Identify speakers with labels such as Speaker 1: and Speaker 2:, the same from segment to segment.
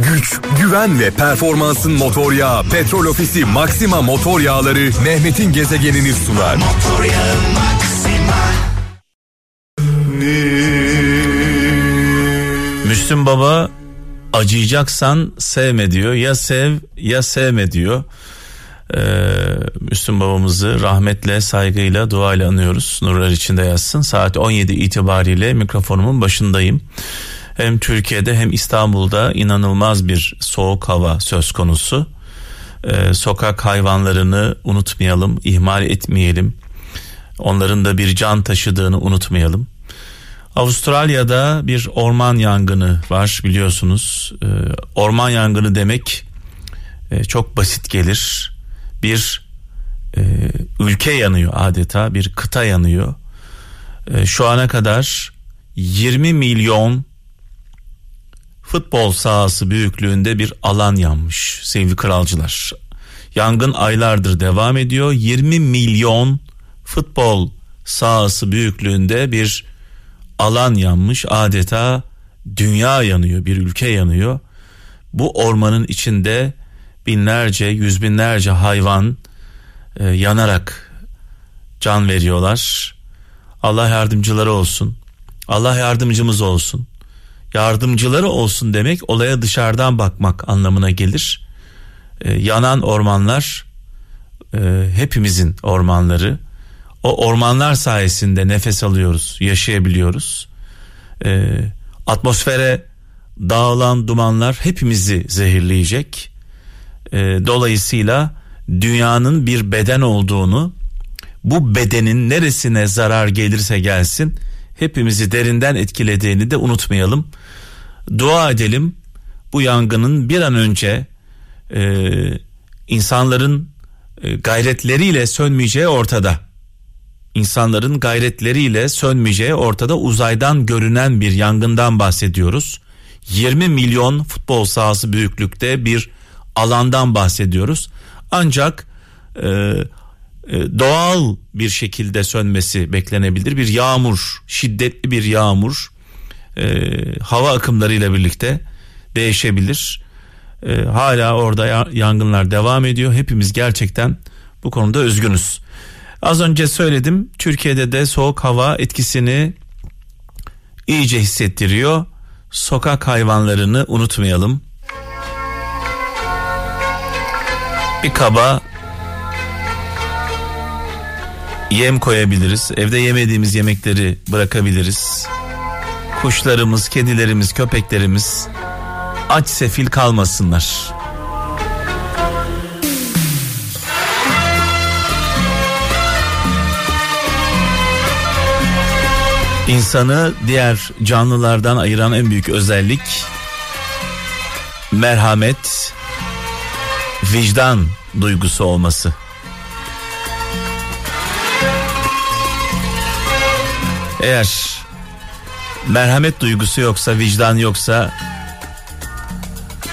Speaker 1: güç, güven ve performansın motor yağı Petrol Ofisi Maxima Motor Yağları Mehmet'in gezegenini sunar. Motor yağı
Speaker 2: Müslüm Baba acıyacaksan sevme diyor. Ya sev ya sevme diyor. Ee, Müslüm babamızı rahmetle, saygıyla, duayla anıyoruz. Nurlar içinde yazsın. Saat 17 itibariyle mikrofonumun başındayım. Hem Türkiye'de hem İstanbul'da inanılmaz bir soğuk hava söz konusu. Ee, sokak hayvanlarını unutmayalım, ihmal etmeyelim. Onların da bir can taşıdığını unutmayalım. Avustralya'da bir orman yangını var biliyorsunuz. Ee, orman yangını demek e, çok basit gelir. Bir e, ülke yanıyor adeta, bir kıta yanıyor. E, şu ana kadar 20 milyon futbol sahası büyüklüğünde bir alan yanmış sevgili kralcılar. Yangın aylardır devam ediyor. 20 milyon futbol sahası büyüklüğünde bir alan yanmış adeta dünya yanıyor bir ülke yanıyor. Bu ormanın içinde binlerce yüz binlerce hayvan e, yanarak can veriyorlar. Allah yardımcıları olsun. Allah yardımcımız olsun. Yardımcıları olsun demek olaya dışarıdan bakmak anlamına gelir. E, yanan ormanlar e, hepimizin ormanları o ormanlar sayesinde nefes alıyoruz, yaşayabiliyoruz. Ee, atmosfere dağılan dumanlar hepimizi zehirleyecek. Ee, dolayısıyla dünyanın bir beden olduğunu, bu bedenin neresine zarar gelirse gelsin, hepimizi derinden etkilediğini de unutmayalım. Dua edelim bu yangının bir an önce e, insanların e, gayretleriyle sönmeyeceği ortada insanların gayretleriyle sönmeyeceği ortada uzaydan görünen bir yangından bahsediyoruz. 20 milyon futbol sahası büyüklükte bir alandan bahsediyoruz. Ancak e, doğal bir şekilde sönmesi beklenebilir. Bir yağmur, şiddetli bir yağmur e, hava akımlarıyla birlikte değişebilir. E, hala orada yangınlar devam ediyor. Hepimiz gerçekten bu konuda üzgünüz. Az önce söyledim Türkiye'de de soğuk hava etkisini iyice hissettiriyor. Sokak hayvanlarını unutmayalım. Bir kaba yem koyabiliriz. Evde yemediğimiz yemekleri bırakabiliriz. Kuşlarımız, kedilerimiz, köpeklerimiz aç sefil kalmasınlar. İnsanı diğer canlılardan ayıran en büyük özellik merhamet, vicdan duygusu olması. Eğer merhamet duygusu yoksa, vicdan yoksa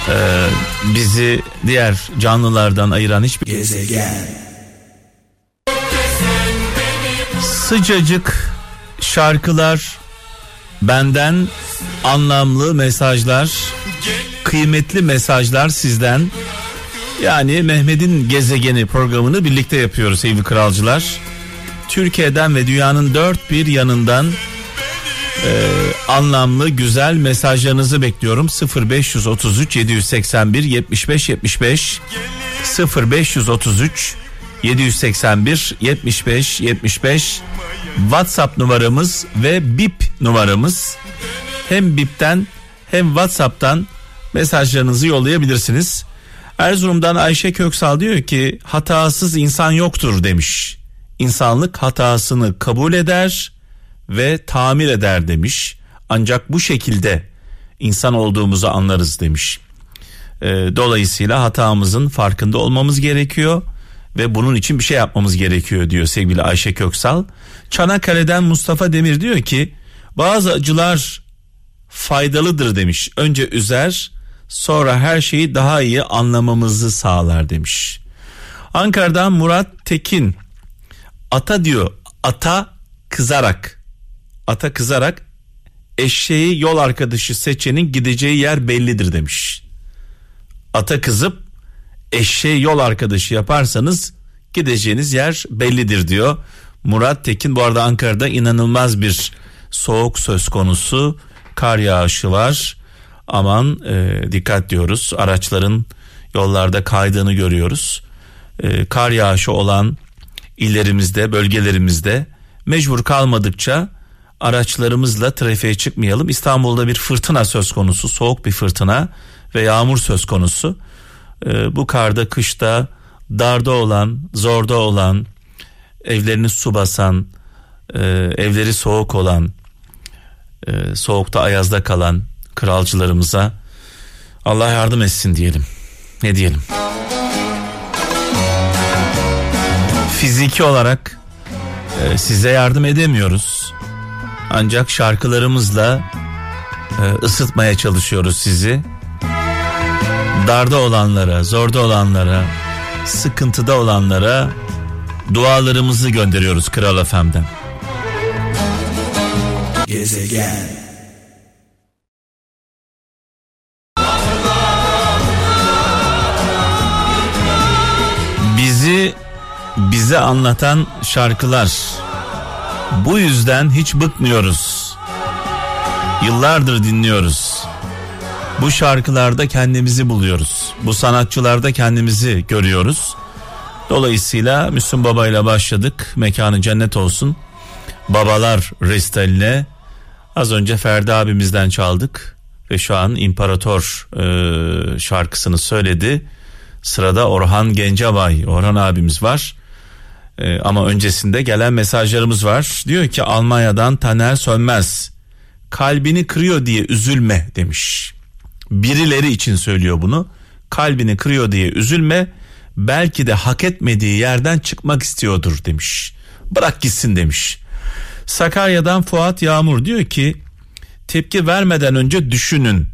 Speaker 2: e, bizi diğer canlılardan ayıran hiçbir gezegen. Sıcacık şarkılar, benden anlamlı mesajlar, kıymetli mesajlar sizden. Yani Mehmet'in gezegeni programını birlikte yapıyoruz sevgili kralcılar. Türkiye'den ve dünyanın dört bir yanından e, anlamlı güzel mesajlarınızı bekliyorum. 0533 781 75 75 0533 781 75 75 WhatsApp numaramız ve BIP numaramız. Hem BIP'ten hem WhatsApp'tan mesajlarınızı yollayabilirsiniz. Erzurum'dan Ayşe Köksal diyor ki hatasız insan yoktur demiş. İnsanlık hatasını kabul eder ve tamir eder demiş. Ancak bu şekilde insan olduğumuzu anlarız demiş. Ee, dolayısıyla hatamızın farkında olmamız gerekiyor ve bunun için bir şey yapmamız gerekiyor diyor sevgili Ayşe Köksal. Çanakkale'den Mustafa Demir diyor ki bazı acılar faydalıdır demiş. Önce üzer sonra her şeyi daha iyi anlamamızı sağlar demiş. Ankara'dan Murat Tekin ata diyor ata kızarak ata kızarak eşeği yol arkadaşı seçenin gideceği yer bellidir demiş. ata kızıp eşeği yol arkadaşı yaparsanız gideceğiniz yer bellidir diyor. Murat Tekin bu arada Ankara'da inanılmaz bir soğuk söz konusu. Kar yağışı var. Aman e, dikkat diyoruz. Araçların yollarda kaydığını görüyoruz. E, kar yağışı olan illerimizde, bölgelerimizde mecbur kalmadıkça araçlarımızla trafiğe çıkmayalım. İstanbul'da bir fırtına söz konusu, soğuk bir fırtına ve yağmur söz konusu. Ee, bu karda, kışta, darda olan, zorda olan, evlerini su basan, e, evleri soğuk olan, e, soğukta ayazda kalan kralcılarımıza Allah yardım etsin diyelim. Ne diyelim? Fiziki olarak e, size yardım edemiyoruz. Ancak şarkılarımızla e, ısıtmaya çalışıyoruz sizi. Darda olanlara, zorda olanlara, sıkıntıda olanlara dualarımızı gönderiyoruz Kral Efem'den. Gezegen bize anlatan şarkılar bu yüzden hiç bıkmıyoruz. Yıllardır dinliyoruz. Bu şarkılarda kendimizi buluyoruz. Bu sanatçılarda kendimizi görüyoruz. Dolayısıyla Müslüm Baba ile başladık. Mekanı cennet olsun. Babalar Restaline az önce Ferdi abimizden çaldık ve şu an İmparator e, şarkısını söyledi. Sırada Orhan Gencebay, Orhan abimiz var. Ee, ama öncesinde gelen mesajlarımız var. Diyor ki Almanya'dan Taner Sönmez. Kalbini kırıyor diye üzülme demiş. Birileri için söylüyor bunu. Kalbini kırıyor diye üzülme. Belki de hak etmediği yerden çıkmak istiyordur demiş. Bırak gitsin demiş. Sakarya'dan Fuat Yağmur diyor ki tepki vermeden önce düşünün.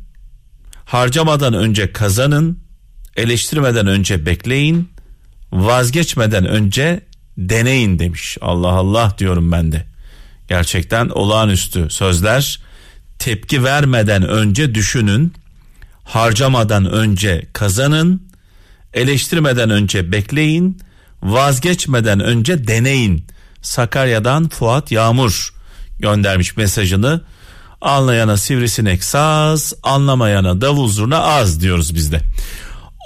Speaker 2: Harcamadan önce kazanın. Eleştirmeden önce bekleyin. Vazgeçmeden önce deneyin demiş. Allah Allah diyorum ben de. Gerçekten olağanüstü sözler. Tepki vermeden önce düşünün. Harcamadan önce kazanın. Eleştirmeden önce bekleyin. Vazgeçmeden önce deneyin. Sakarya'dan Fuat Yağmur göndermiş mesajını. Anlayana sivrisinek saz, anlamayana davul zurna az diyoruz bizde.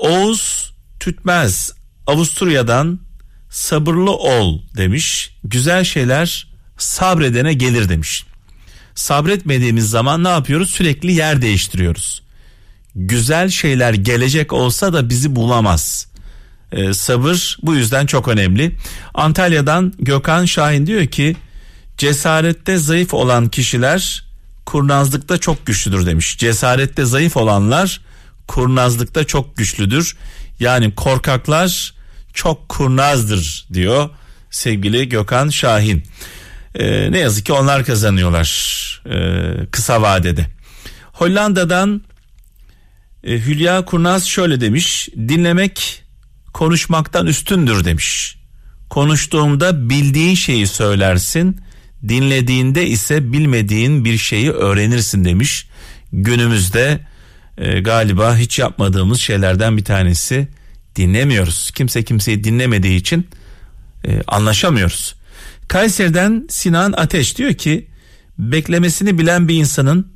Speaker 2: Oğuz Tütmez Avusturya'dan sabırlı ol demiş. Güzel şeyler sabredene gelir demiş. Sabretmediğimiz zaman ne yapıyoruz? Sürekli yer değiştiriyoruz. Güzel şeyler gelecek olsa da bizi bulamaz. Ee, sabır bu yüzden çok önemli. Antalya'dan Gökhan Şahin diyor ki cesarette zayıf olan kişiler kurnazlıkta çok güçlüdür demiş. Cesarette zayıf olanlar kurnazlıkta çok güçlüdür. Yani korkaklar çok kurnazdır diyor sevgili Gökhan Şahin. Ee, ne yazık ki onlar kazanıyorlar e, kısa vadede. Hollanda'dan e, Hülya Kurnaz şöyle demiş. Dinlemek konuşmaktan üstündür demiş. Konuştuğumda bildiğin şeyi söylersin. Dinlediğinde ise bilmediğin bir şeyi öğrenirsin demiş. Günümüzde e, galiba hiç yapmadığımız şeylerden bir tanesi dinlemiyoruz. Kimse kimseyi dinlemediği için e, anlaşamıyoruz. Kayseri'den Sinan Ateş diyor ki beklemesini bilen bir insanın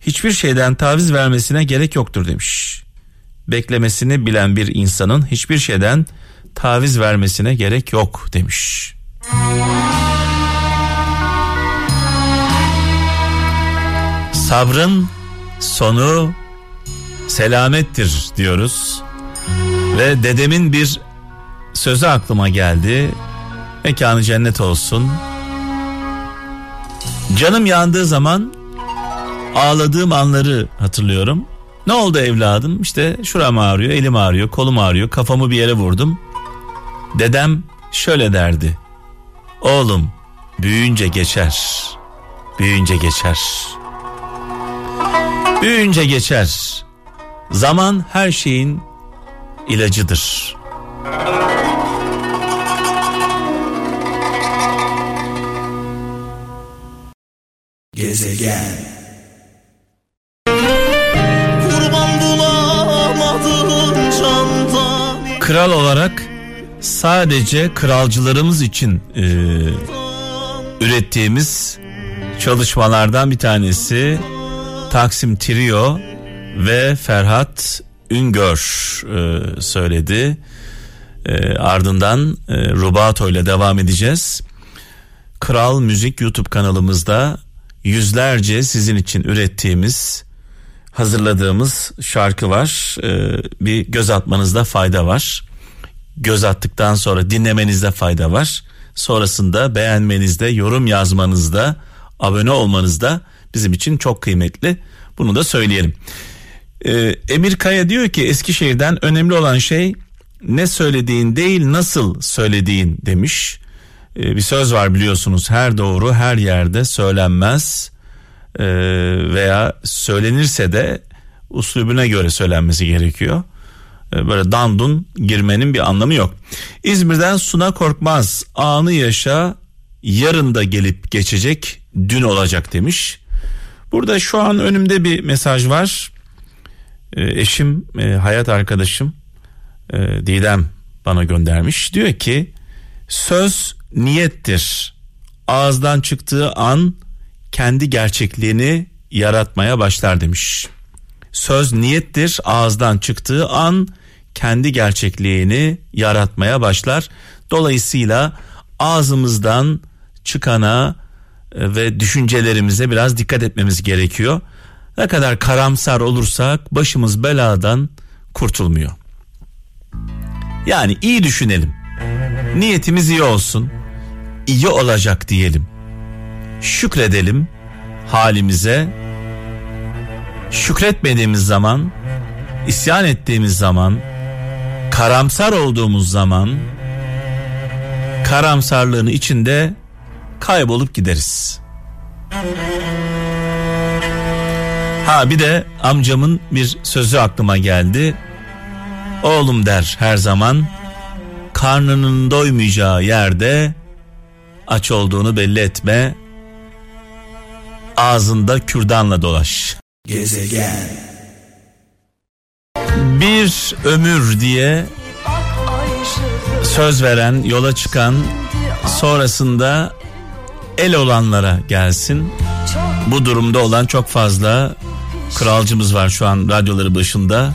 Speaker 2: hiçbir şeyden taviz vermesine gerek yoktur demiş. Beklemesini bilen bir insanın hiçbir şeyden taviz vermesine gerek yok demiş. Sabrın sonu selamettir diyoruz. Ve dedemin bir sözü aklıma geldi. Mekanı cennet olsun. Canım yandığı zaman ağladığım anları hatırlıyorum. Ne oldu evladım? İşte şuram ağrıyor, elim ağrıyor, kolum ağrıyor, kafamı bir yere vurdum. Dedem şöyle derdi. Oğlum büyüyünce geçer. Büyüyünce geçer. Büyüyünce geçer. Zaman her şeyin ilacıdır. Gezegen Kurban bulamadım kral olarak sadece kralcılarımız için e, ürettiğimiz çalışmalardan bir tanesi Taksim Trio ve Ferhat Üngör e, söyledi. E, ardından e, Rubato ile devam edeceğiz. Kral Müzik YouTube kanalımızda yüzlerce sizin için ürettiğimiz hazırladığımız şarkı var. E, bir göz atmanızda fayda var. Göz attıktan sonra dinlemenizde fayda var. Sonrasında beğenmenizde, yorum yazmanızda, abone olmanızda bizim için çok kıymetli. Bunu da söyleyelim. Ee, Emir Kaya diyor ki Eskişehir'den önemli olan şey ne söylediğin değil nasıl söylediğin demiş. Ee, bir söz var biliyorsunuz her doğru her yerde söylenmez ee, veya söylenirse de uslubuna göre söylenmesi gerekiyor. Ee, böyle dandun girmenin bir anlamı yok. İzmir'den Suna Korkmaz anı yaşa yarın da gelip geçecek dün olacak demiş. Burada şu an önümde bir mesaj var. Ee, eşim, e, hayat arkadaşım e, Didem bana göndermiş. Diyor ki söz niyettir. Ağızdan çıktığı an kendi gerçekliğini yaratmaya başlar demiş. Söz niyettir. Ağızdan çıktığı an kendi gerçekliğini yaratmaya başlar. Dolayısıyla ağzımızdan çıkana e, ve düşüncelerimize biraz dikkat etmemiz gerekiyor. Ne kadar karamsar olursak başımız beladan kurtulmuyor. Yani iyi düşünelim. Niyetimiz iyi olsun. İyi olacak diyelim. Şükredelim halimize. Şükretmediğimiz zaman, isyan ettiğimiz zaman, karamsar olduğumuz zaman karamsarlığın içinde kaybolup gideriz. Ha bir de amcamın bir sözü aklıma geldi. Oğlum der her zaman karnının doymayacağı yerde aç olduğunu belli etme. Ağzında kürdanla dolaş. Gezegen. Bir ömür diye söz veren, yola çıkan, sonrasında el olanlara gelsin. Bu durumda olan çok fazla kralcımız var şu an radyoları başında.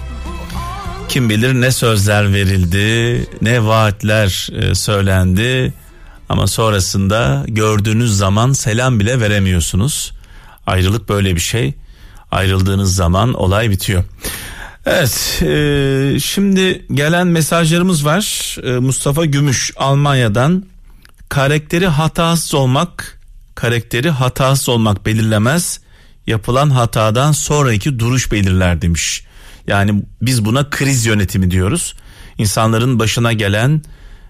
Speaker 2: Kim bilir ne sözler verildi, ne vaatler e, söylendi ama sonrasında gördüğünüz zaman selam bile veremiyorsunuz. Ayrılık böyle bir şey. Ayrıldığınız zaman olay bitiyor. Evet e, şimdi gelen mesajlarımız var. E, Mustafa Gümüş Almanya'dan karakteri hatasız olmak karakteri hatasız olmak belirlemez yapılan hatadan sonraki duruş belirler demiş. Yani biz buna kriz yönetimi diyoruz. İnsanların başına gelen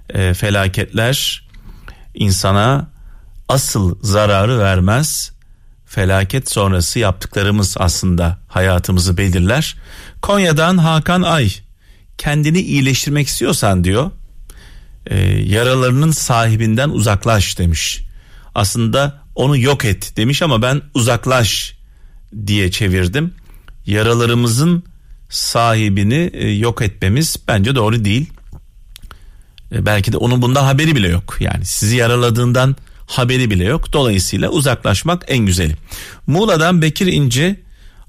Speaker 2: e, felaketler insana asıl zararı vermez. Felaket sonrası yaptıklarımız aslında hayatımızı belirler. Konya'dan Hakan Ay kendini iyileştirmek istiyorsan diyor e, yaralarının sahibinden uzaklaş demiş. Aslında onu yok et demiş ama ben uzaklaş diye çevirdim. Yaralarımızın sahibini e, yok etmemiz bence doğru değil. E, belki de onun bundan haberi bile yok. Yani sizi yaraladığından haberi bile yok. Dolayısıyla uzaklaşmak en güzeli. Muğla'dan Bekir İnci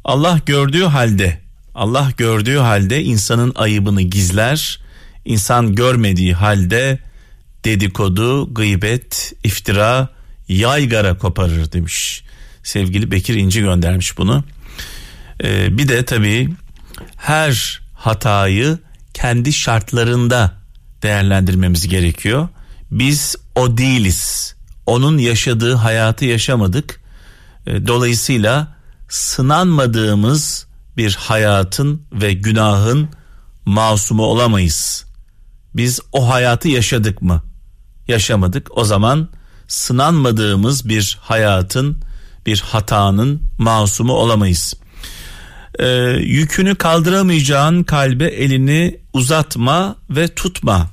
Speaker 2: Allah gördüğü halde Allah gördüğü halde insanın ayıbını gizler. İnsan görmediği halde dedikodu, gıybet, iftira, yaygara koparır demiş. Sevgili Bekir İnci göndermiş bunu. Ee, bir de tabii her hatayı kendi şartlarında değerlendirmemiz gerekiyor. Biz o değiliz. Onun yaşadığı hayatı yaşamadık. Ee, dolayısıyla sınanmadığımız bir hayatın ve günahın masumu olamayız. Biz o hayatı yaşadık mı? Yaşamadık. O zaman sınanmadığımız bir hayatın, bir hatanın masumu olamayız. Ee, yükünü kaldıramayacağın kalbe elini uzatma ve tutma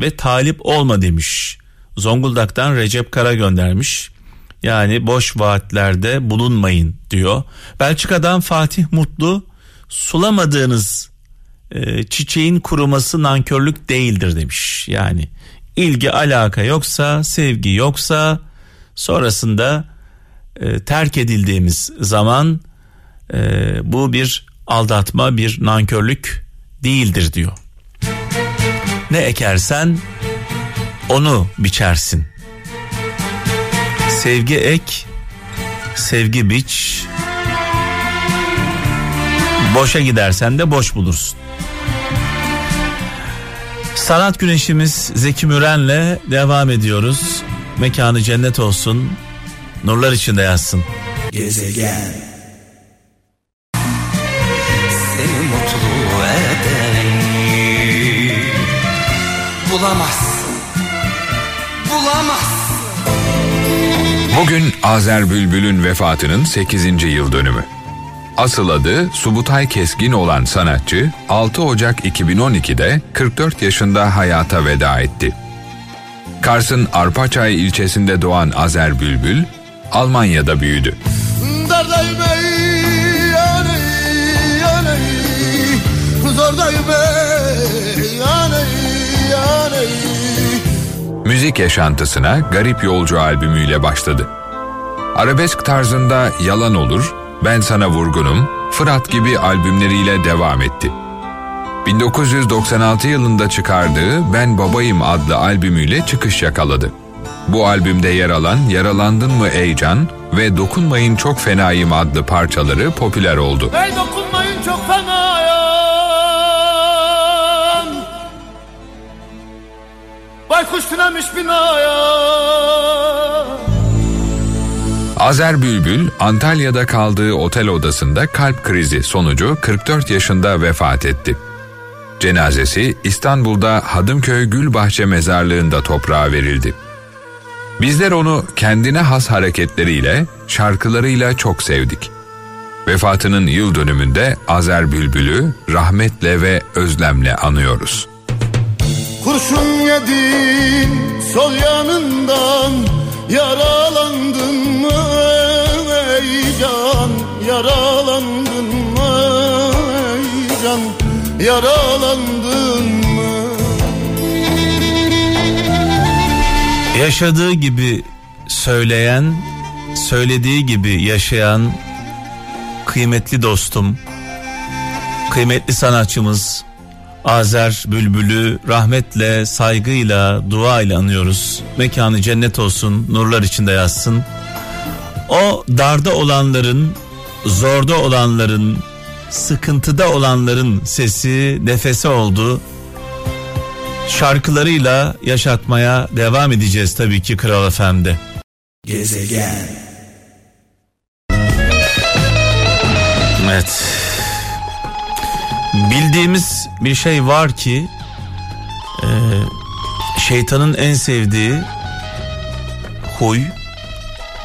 Speaker 2: ve talip olma demiş. Zonguldak'tan Recep Kara göndermiş. Yani boş vaatlerde bulunmayın diyor. Belçika'dan Fatih Mutlu sulamadığınız
Speaker 3: e, çiçeğin kuruması nankörlük değildir demiş. Yani ilgi alaka yoksa sevgi yoksa sonrasında e, terk edildiğimiz zaman e, bu bir aldatma bir nankörlük değildir diyor. Ne ekersen onu biçersin. Sevgi ek, sevgi biç. Boşa gidersen de boş bulursun. Sanat güneşimiz Zeki Müren'le devam ediyoruz. Mekanı cennet olsun. Nurlar içinde yazsın. Gezegen. Seni mutlu eden
Speaker 2: bulamazsın. Bulamazsın. Bugün Azer Bülbül'ün vefatının 8. yıl dönümü. Asıl adı Subutay Keskin olan sanatçı 6 Ocak 2012'de 44 yaşında hayata veda etti. Kars'ın Arpaçay ilçesinde doğan Azer Bülbül, Almanya'da büyüdü. Müzik yaşantısına Garip Yolcu albümüyle başladı. Arabesk tarzında Yalan Olur, Ben Sana Vurgunum, Fırat gibi albümleriyle devam etti. 1996 yılında çıkardığı Ben Babayım adlı albümüyle çıkış yakaladı. Bu albümde yer alan Yaralandın mı Eycan ve Dokunmayın Çok Fenayım adlı parçaları popüler oldu. Hey dokunmayın çok fenayım Baykuş tünemiş binaya Azer Bülbül Antalya'da kaldığı otel odasında kalp krizi sonucu 44 yaşında vefat etti. Cenazesi İstanbul'da Hadımköy Gülbahçe mezarlığında toprağa verildi. Bizler onu kendine has hareketleriyle, şarkılarıyla çok sevdik. Vefatının yıl dönümünde Azer Bülbül'ü rahmetle ve özlemle anıyoruz. Kurşun yedin sol yanından yaralandın mı ey can yaralandın mı ey can yaralandın Yaşadığı gibi söyleyen, söylediği gibi yaşayan kıymetli dostum, kıymetli sanatçımız Azer Bülbül'ü rahmetle, saygıyla, dua ile anıyoruz. Mekanı cennet olsun, nurlar içinde yazsın. O darda olanların, zorda olanların, sıkıntıda olanların sesi, nefesi oldu. Şarkılarıyla yaşatmaya devam edeceğiz tabii ki Kral Efendi. Gezegen. Evet. Bildiğimiz bir şey var ki e, şeytanın en sevdiği huy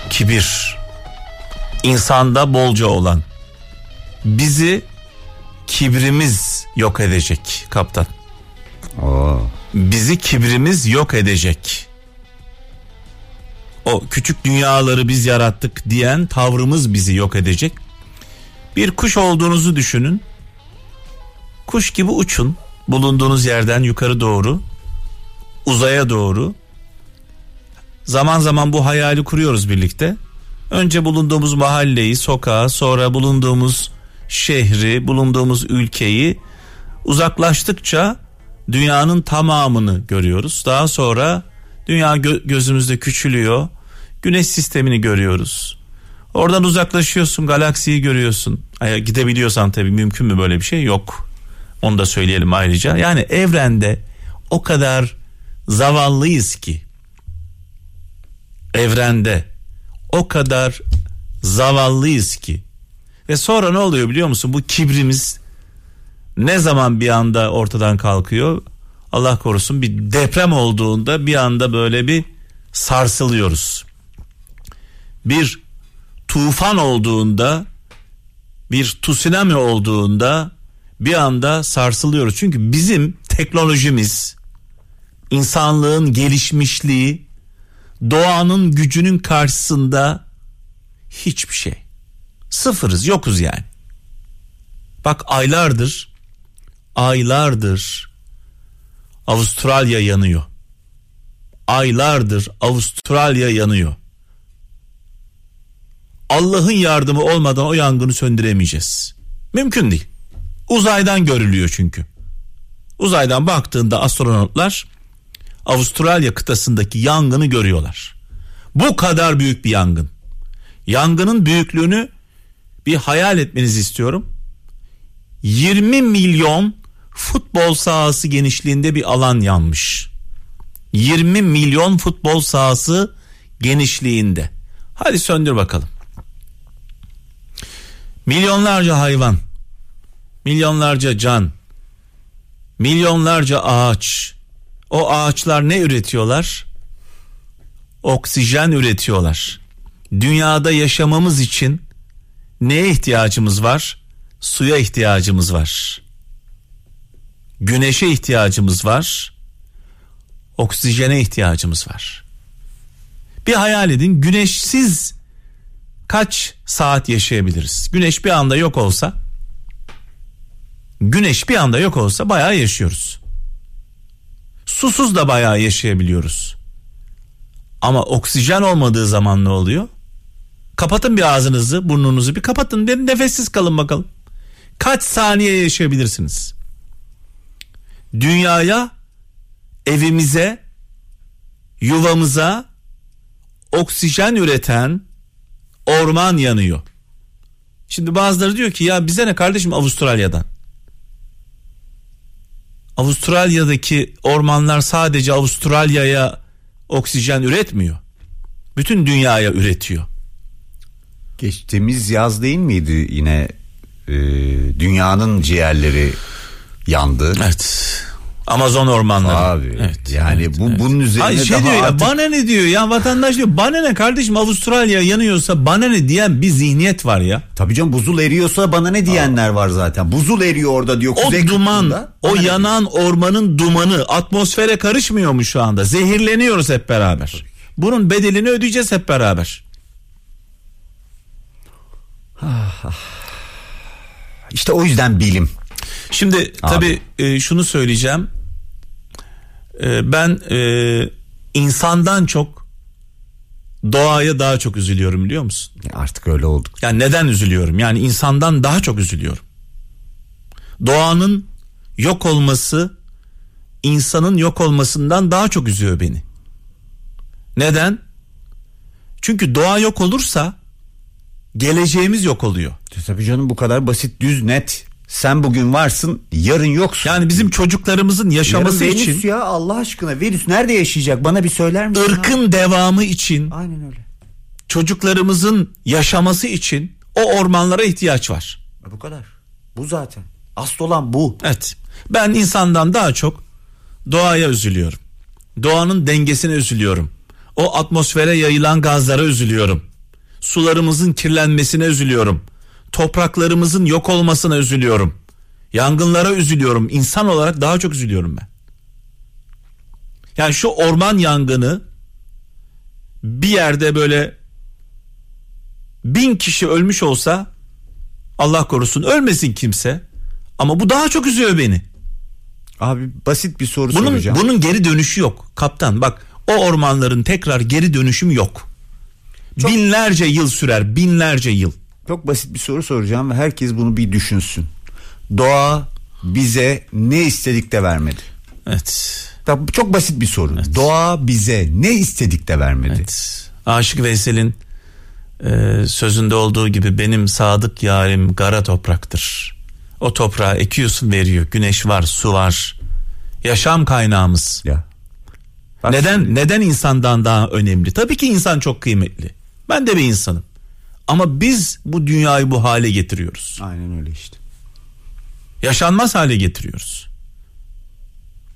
Speaker 2: kibir. İnsanda bolca olan. Bizi kibrimiz yok edecek kaptan. Oo. Bizi kibrimiz yok edecek. O küçük dünyaları biz yarattık diyen tavrımız bizi yok edecek. Bir kuş olduğunuzu düşünün. Kuş gibi uçun bulunduğunuz yerden yukarı doğru, uzaya doğru. Zaman zaman bu hayali kuruyoruz birlikte. Önce bulunduğumuz mahalleyi, sokağı, sonra bulunduğumuz şehri, bulunduğumuz ülkeyi uzaklaştıkça dünyanın tamamını görüyoruz. Daha sonra dünya gö- gözümüzde küçülüyor. Güneş sistemini görüyoruz. Oradan uzaklaşıyorsun, galaksiyi görüyorsun. Ay, gidebiliyorsan tabii mümkün mü böyle bir şey? Yok. Onu da söyleyelim ayrıca. Yani evrende o kadar zavallıyız ki evrende o kadar zavallıyız ki ve sonra ne oluyor biliyor musun? Bu kibrimiz ne zaman bir anda ortadan kalkıyor? Allah korusun bir deprem olduğunda bir anda böyle bir sarsılıyoruz. Bir tufan olduğunda bir tsunami olduğunda bir anda sarsılıyoruz. Çünkü bizim teknolojimiz, insanlığın gelişmişliği, doğanın gücünün karşısında hiçbir şey. Sıfırız, yokuz yani. Bak aylardır aylardır Avustralya yanıyor. Aylardır Avustralya yanıyor. Allah'ın yardımı olmadan o yangını söndüremeyeceğiz. Mümkün değil. Uzaydan görülüyor çünkü. Uzaydan baktığında astronotlar Avustralya kıtasındaki yangını görüyorlar. Bu kadar büyük bir yangın. Yangının büyüklüğünü bir hayal etmenizi istiyorum. 20 milyon futbol sahası genişliğinde bir alan yanmış. 20 milyon futbol sahası genişliğinde. Hadi söndür bakalım. Milyonlarca hayvan, milyonlarca can, milyonlarca ağaç. O ağaçlar ne üretiyorlar? Oksijen üretiyorlar. Dünyada yaşamamız için neye ihtiyacımız var? Suya ihtiyacımız var. Güneşe ihtiyacımız var. Oksijene ihtiyacımız var. Bir hayal edin güneşsiz kaç saat yaşayabiliriz? Güneş bir anda yok olsa Güneş bir anda yok olsa bayağı yaşıyoruz. Susuz da bayağı yaşayabiliyoruz. Ama oksijen olmadığı zaman ne oluyor? Kapatın bir ağzınızı, burnunuzu bir kapatın. Bir nefessiz kalın bakalım. Kaç saniye yaşayabilirsiniz? Dünyaya, evimize, yuvamıza oksijen üreten orman yanıyor. Şimdi bazıları diyor ki ya bize ne kardeşim Avustralya'dan? Avustralya'daki ormanlar sadece Avustralya'ya oksijen üretmiyor. Bütün dünyaya üretiyor.
Speaker 4: Geçtiğimiz yaz değil miydi yine e, dünyanın ciğerleri yandı.
Speaker 2: Evet. Amazon ormanları.
Speaker 4: Abi evet, yani evet, bu evet. bunun üzerine
Speaker 2: Hayır, şey
Speaker 4: daha
Speaker 2: diyor
Speaker 4: artık...
Speaker 2: ya bana ne diyor ya vatandaş diyor bana ne kardeşim Avustralya yanıyorsa bana ne diyen bir zihniyet var ya.
Speaker 4: Tabii canım buzul eriyorsa bana ne diyenler Aa. var zaten. Buzul eriyor orada diyor.
Speaker 2: O duman o yanan diyor. ormanın dumanı atmosfere karışmıyor mu şu anda? Zehirleniyoruz hep beraber. Bunun bedelini ödeyeceğiz hep beraber.
Speaker 4: İşte o yüzden bilim.
Speaker 2: Şimdi tabii e, şunu söyleyeceğim. E, ben e, insandan çok doğaya daha çok üzülüyorum biliyor musun?
Speaker 4: Artık öyle olduk.
Speaker 2: Yani neden üzülüyorum? Yani insandan daha çok üzülüyorum. Doğanın yok olması insanın yok olmasından daha çok üzüyor beni. Neden? Çünkü doğa yok olursa geleceğimiz yok oluyor.
Speaker 4: Tabii canım bu kadar basit düz net sen bugün varsın yarın yoksun.
Speaker 2: Yani bizim çocuklarımızın yaşaması
Speaker 4: yarın
Speaker 2: için.
Speaker 4: Venüs ya Allah aşkına Venüs nerede yaşayacak bana bir söyler misin?
Speaker 2: Irkın abi? devamı için.
Speaker 4: Aynen öyle.
Speaker 2: Çocuklarımızın yaşaması için o ormanlara ihtiyaç var.
Speaker 4: E bu kadar. Bu zaten. Asıl olan bu.
Speaker 2: Evet. Ben insandan daha çok doğaya üzülüyorum. Doğanın dengesine üzülüyorum. O atmosfere yayılan gazlara üzülüyorum. Sularımızın kirlenmesine üzülüyorum topraklarımızın yok olmasına üzülüyorum. Yangınlara üzülüyorum. İnsan olarak daha çok üzülüyorum ben. Yani şu orman yangını bir yerde böyle bin kişi ölmüş olsa Allah korusun ölmesin kimse ama bu daha çok üzüyor beni.
Speaker 4: Abi basit bir soru
Speaker 2: bunun,
Speaker 4: soracağım.
Speaker 2: Bunun geri dönüşü yok kaptan bak o ormanların tekrar geri dönüşüm yok. Çok... Binlerce yıl sürer binlerce yıl.
Speaker 4: Çok basit bir soru soracağım ve herkes bunu bir düşünsün. Doğa bize ne istedik de vermedi.
Speaker 2: Evet.
Speaker 4: Çok basit bir soru. Evet. Doğa bize ne istedik de vermedi. Evet.
Speaker 2: Aşık Veysel'in e, sözünde olduğu gibi benim sadık yarim kara topraktır. O toprağa ekiyorsun veriyor. Güneş var, su var. Yaşam kaynağımız. Ya. Bak neden şimdi. neden insandan daha önemli? Tabii ki insan çok kıymetli. Ben de bir insanım. Ama biz bu dünyayı bu hale getiriyoruz.
Speaker 4: Aynen öyle işte.
Speaker 2: Yaşanmaz hale getiriyoruz.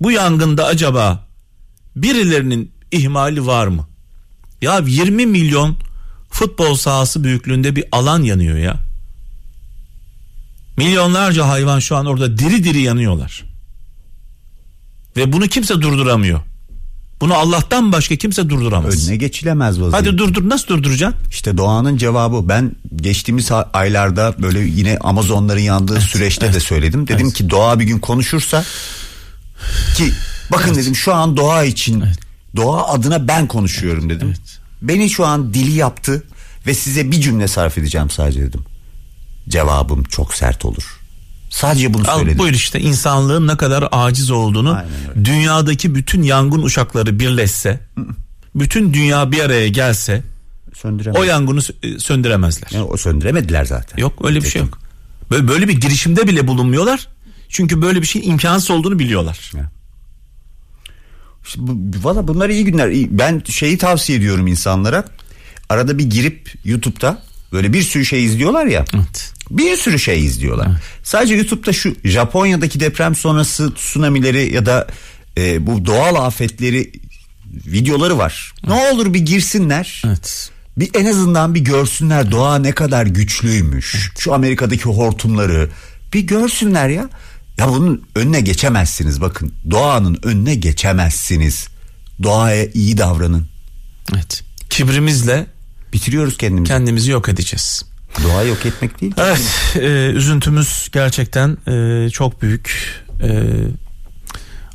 Speaker 2: Bu yangında acaba birilerinin ihmali var mı? Ya 20 milyon futbol sahası büyüklüğünde bir alan yanıyor ya. Milyonlarca hayvan şu an orada diri diri yanıyorlar. Ve bunu kimse durduramıyor. Bunu Allah'tan başka kimse durduramaz.
Speaker 4: Önüne geçilemez vaziyet.
Speaker 2: Hadi durdur nasıl durduracaksın?
Speaker 4: İşte doğanın cevabı. Ben geçtiğimiz aylarda böyle yine Amazonların yandığı evet, süreçte evet, de söyledim. Dedim evet. ki doğa bir gün konuşursa ki bakın evet. dedim şu an doğa için evet. doğa adına ben konuşuyorum dedim. Evet. Beni şu an dili yaptı ve size bir cümle sarf edeceğim sadece dedim. Cevabım çok sert olur. Sadece bunu Al, söyledim.
Speaker 2: Buyur işte insanlığın ne kadar aciz olduğunu dünyadaki bütün yangın uçakları birleşse bütün dünya bir araya gelse o yangını e, söndüremezler.
Speaker 4: Yani o söndüremediler zaten.
Speaker 2: Yok öyle bir şey yok. Böyle, böyle bir girişimde bile bulunmuyorlar. Çünkü böyle bir şey imkansız olduğunu biliyorlar. Ya.
Speaker 4: İşte bu, valla bunlar iyi günler. Ben şeyi tavsiye ediyorum insanlara. Arada bir girip YouTube'da böyle bir sürü şey izliyorlar ya. Evet. Bir sürü şey izliyorlar. Evet. Sadece YouTube'da şu Japonya'daki deprem sonrası tsunamileri ya da e, bu doğal afetleri videoları var. Evet. Ne olur bir girsinler. Evet. Bir en azından bir görsünler doğa ne kadar güçlüymüş. Evet. Şu Amerika'daki hortumları bir görsünler ya. Ya bunun önüne geçemezsiniz bakın. Doğanın önüne geçemezsiniz. Doğaya iyi davranın.
Speaker 2: Evet. Kibrimizle
Speaker 4: bitiriyoruz kendimizi.
Speaker 2: Kendimizi yok edeceğiz.
Speaker 4: Doğa yok etmek değil.
Speaker 2: Evet, e, üzüntümüz gerçekten e, çok büyük. E,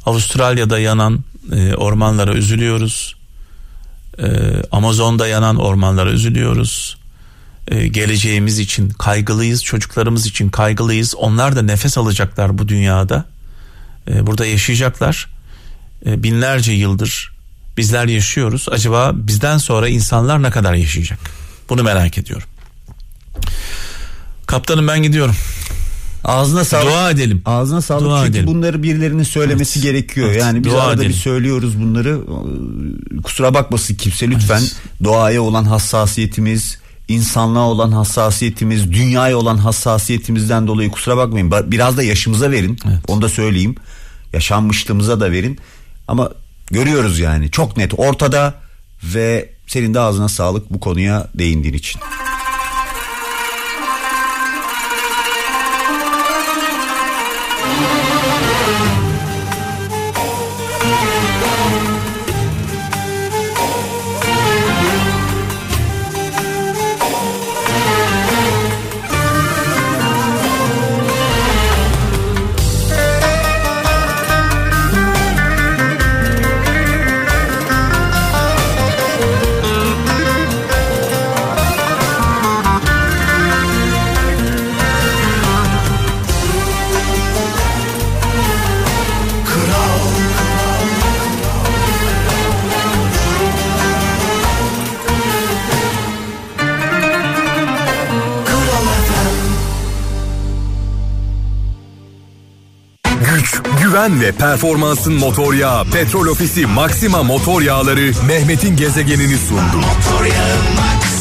Speaker 2: Avustralya'da yanan e, ormanlara üzülüyoruz. E, Amazon'da yanan ormanlara üzülüyoruz. E, geleceğimiz için kaygılıyız, çocuklarımız için kaygılıyız. Onlar da nefes alacaklar bu dünyada. E, burada yaşayacaklar. E, binlerce yıldır bizler yaşıyoruz. Acaba bizden sonra insanlar ne kadar yaşayacak? Bunu merak ediyorum. Kaptanım ben gidiyorum.
Speaker 4: Ağzına sağlık.
Speaker 2: Dua edelim.
Speaker 4: Ağzına sağlık. Dua Çünkü edelim. bunları birilerinin söylemesi evet. gerekiyor. Evet. Yani biz Dua arada edelim. bir söylüyoruz bunları. Kusura bakmasın kimse lütfen. Evet. Doğaya olan hassasiyetimiz, insanlığa olan hassasiyetimiz, dünyaya olan hassasiyetimizden dolayı kusura bakmayın. Biraz da yaşımıza verin. Evet. Onu da söyleyeyim. Yaşanmışlığımıza da verin. Ama görüyoruz yani çok net ortada ve senin de ağzına sağlık bu konuya değindiğin için.
Speaker 5: Ve performansın motor yağı Petrol Ofisi Maxima Motor Yağları Mehmet'in gezegenini sundu. Motor yağı.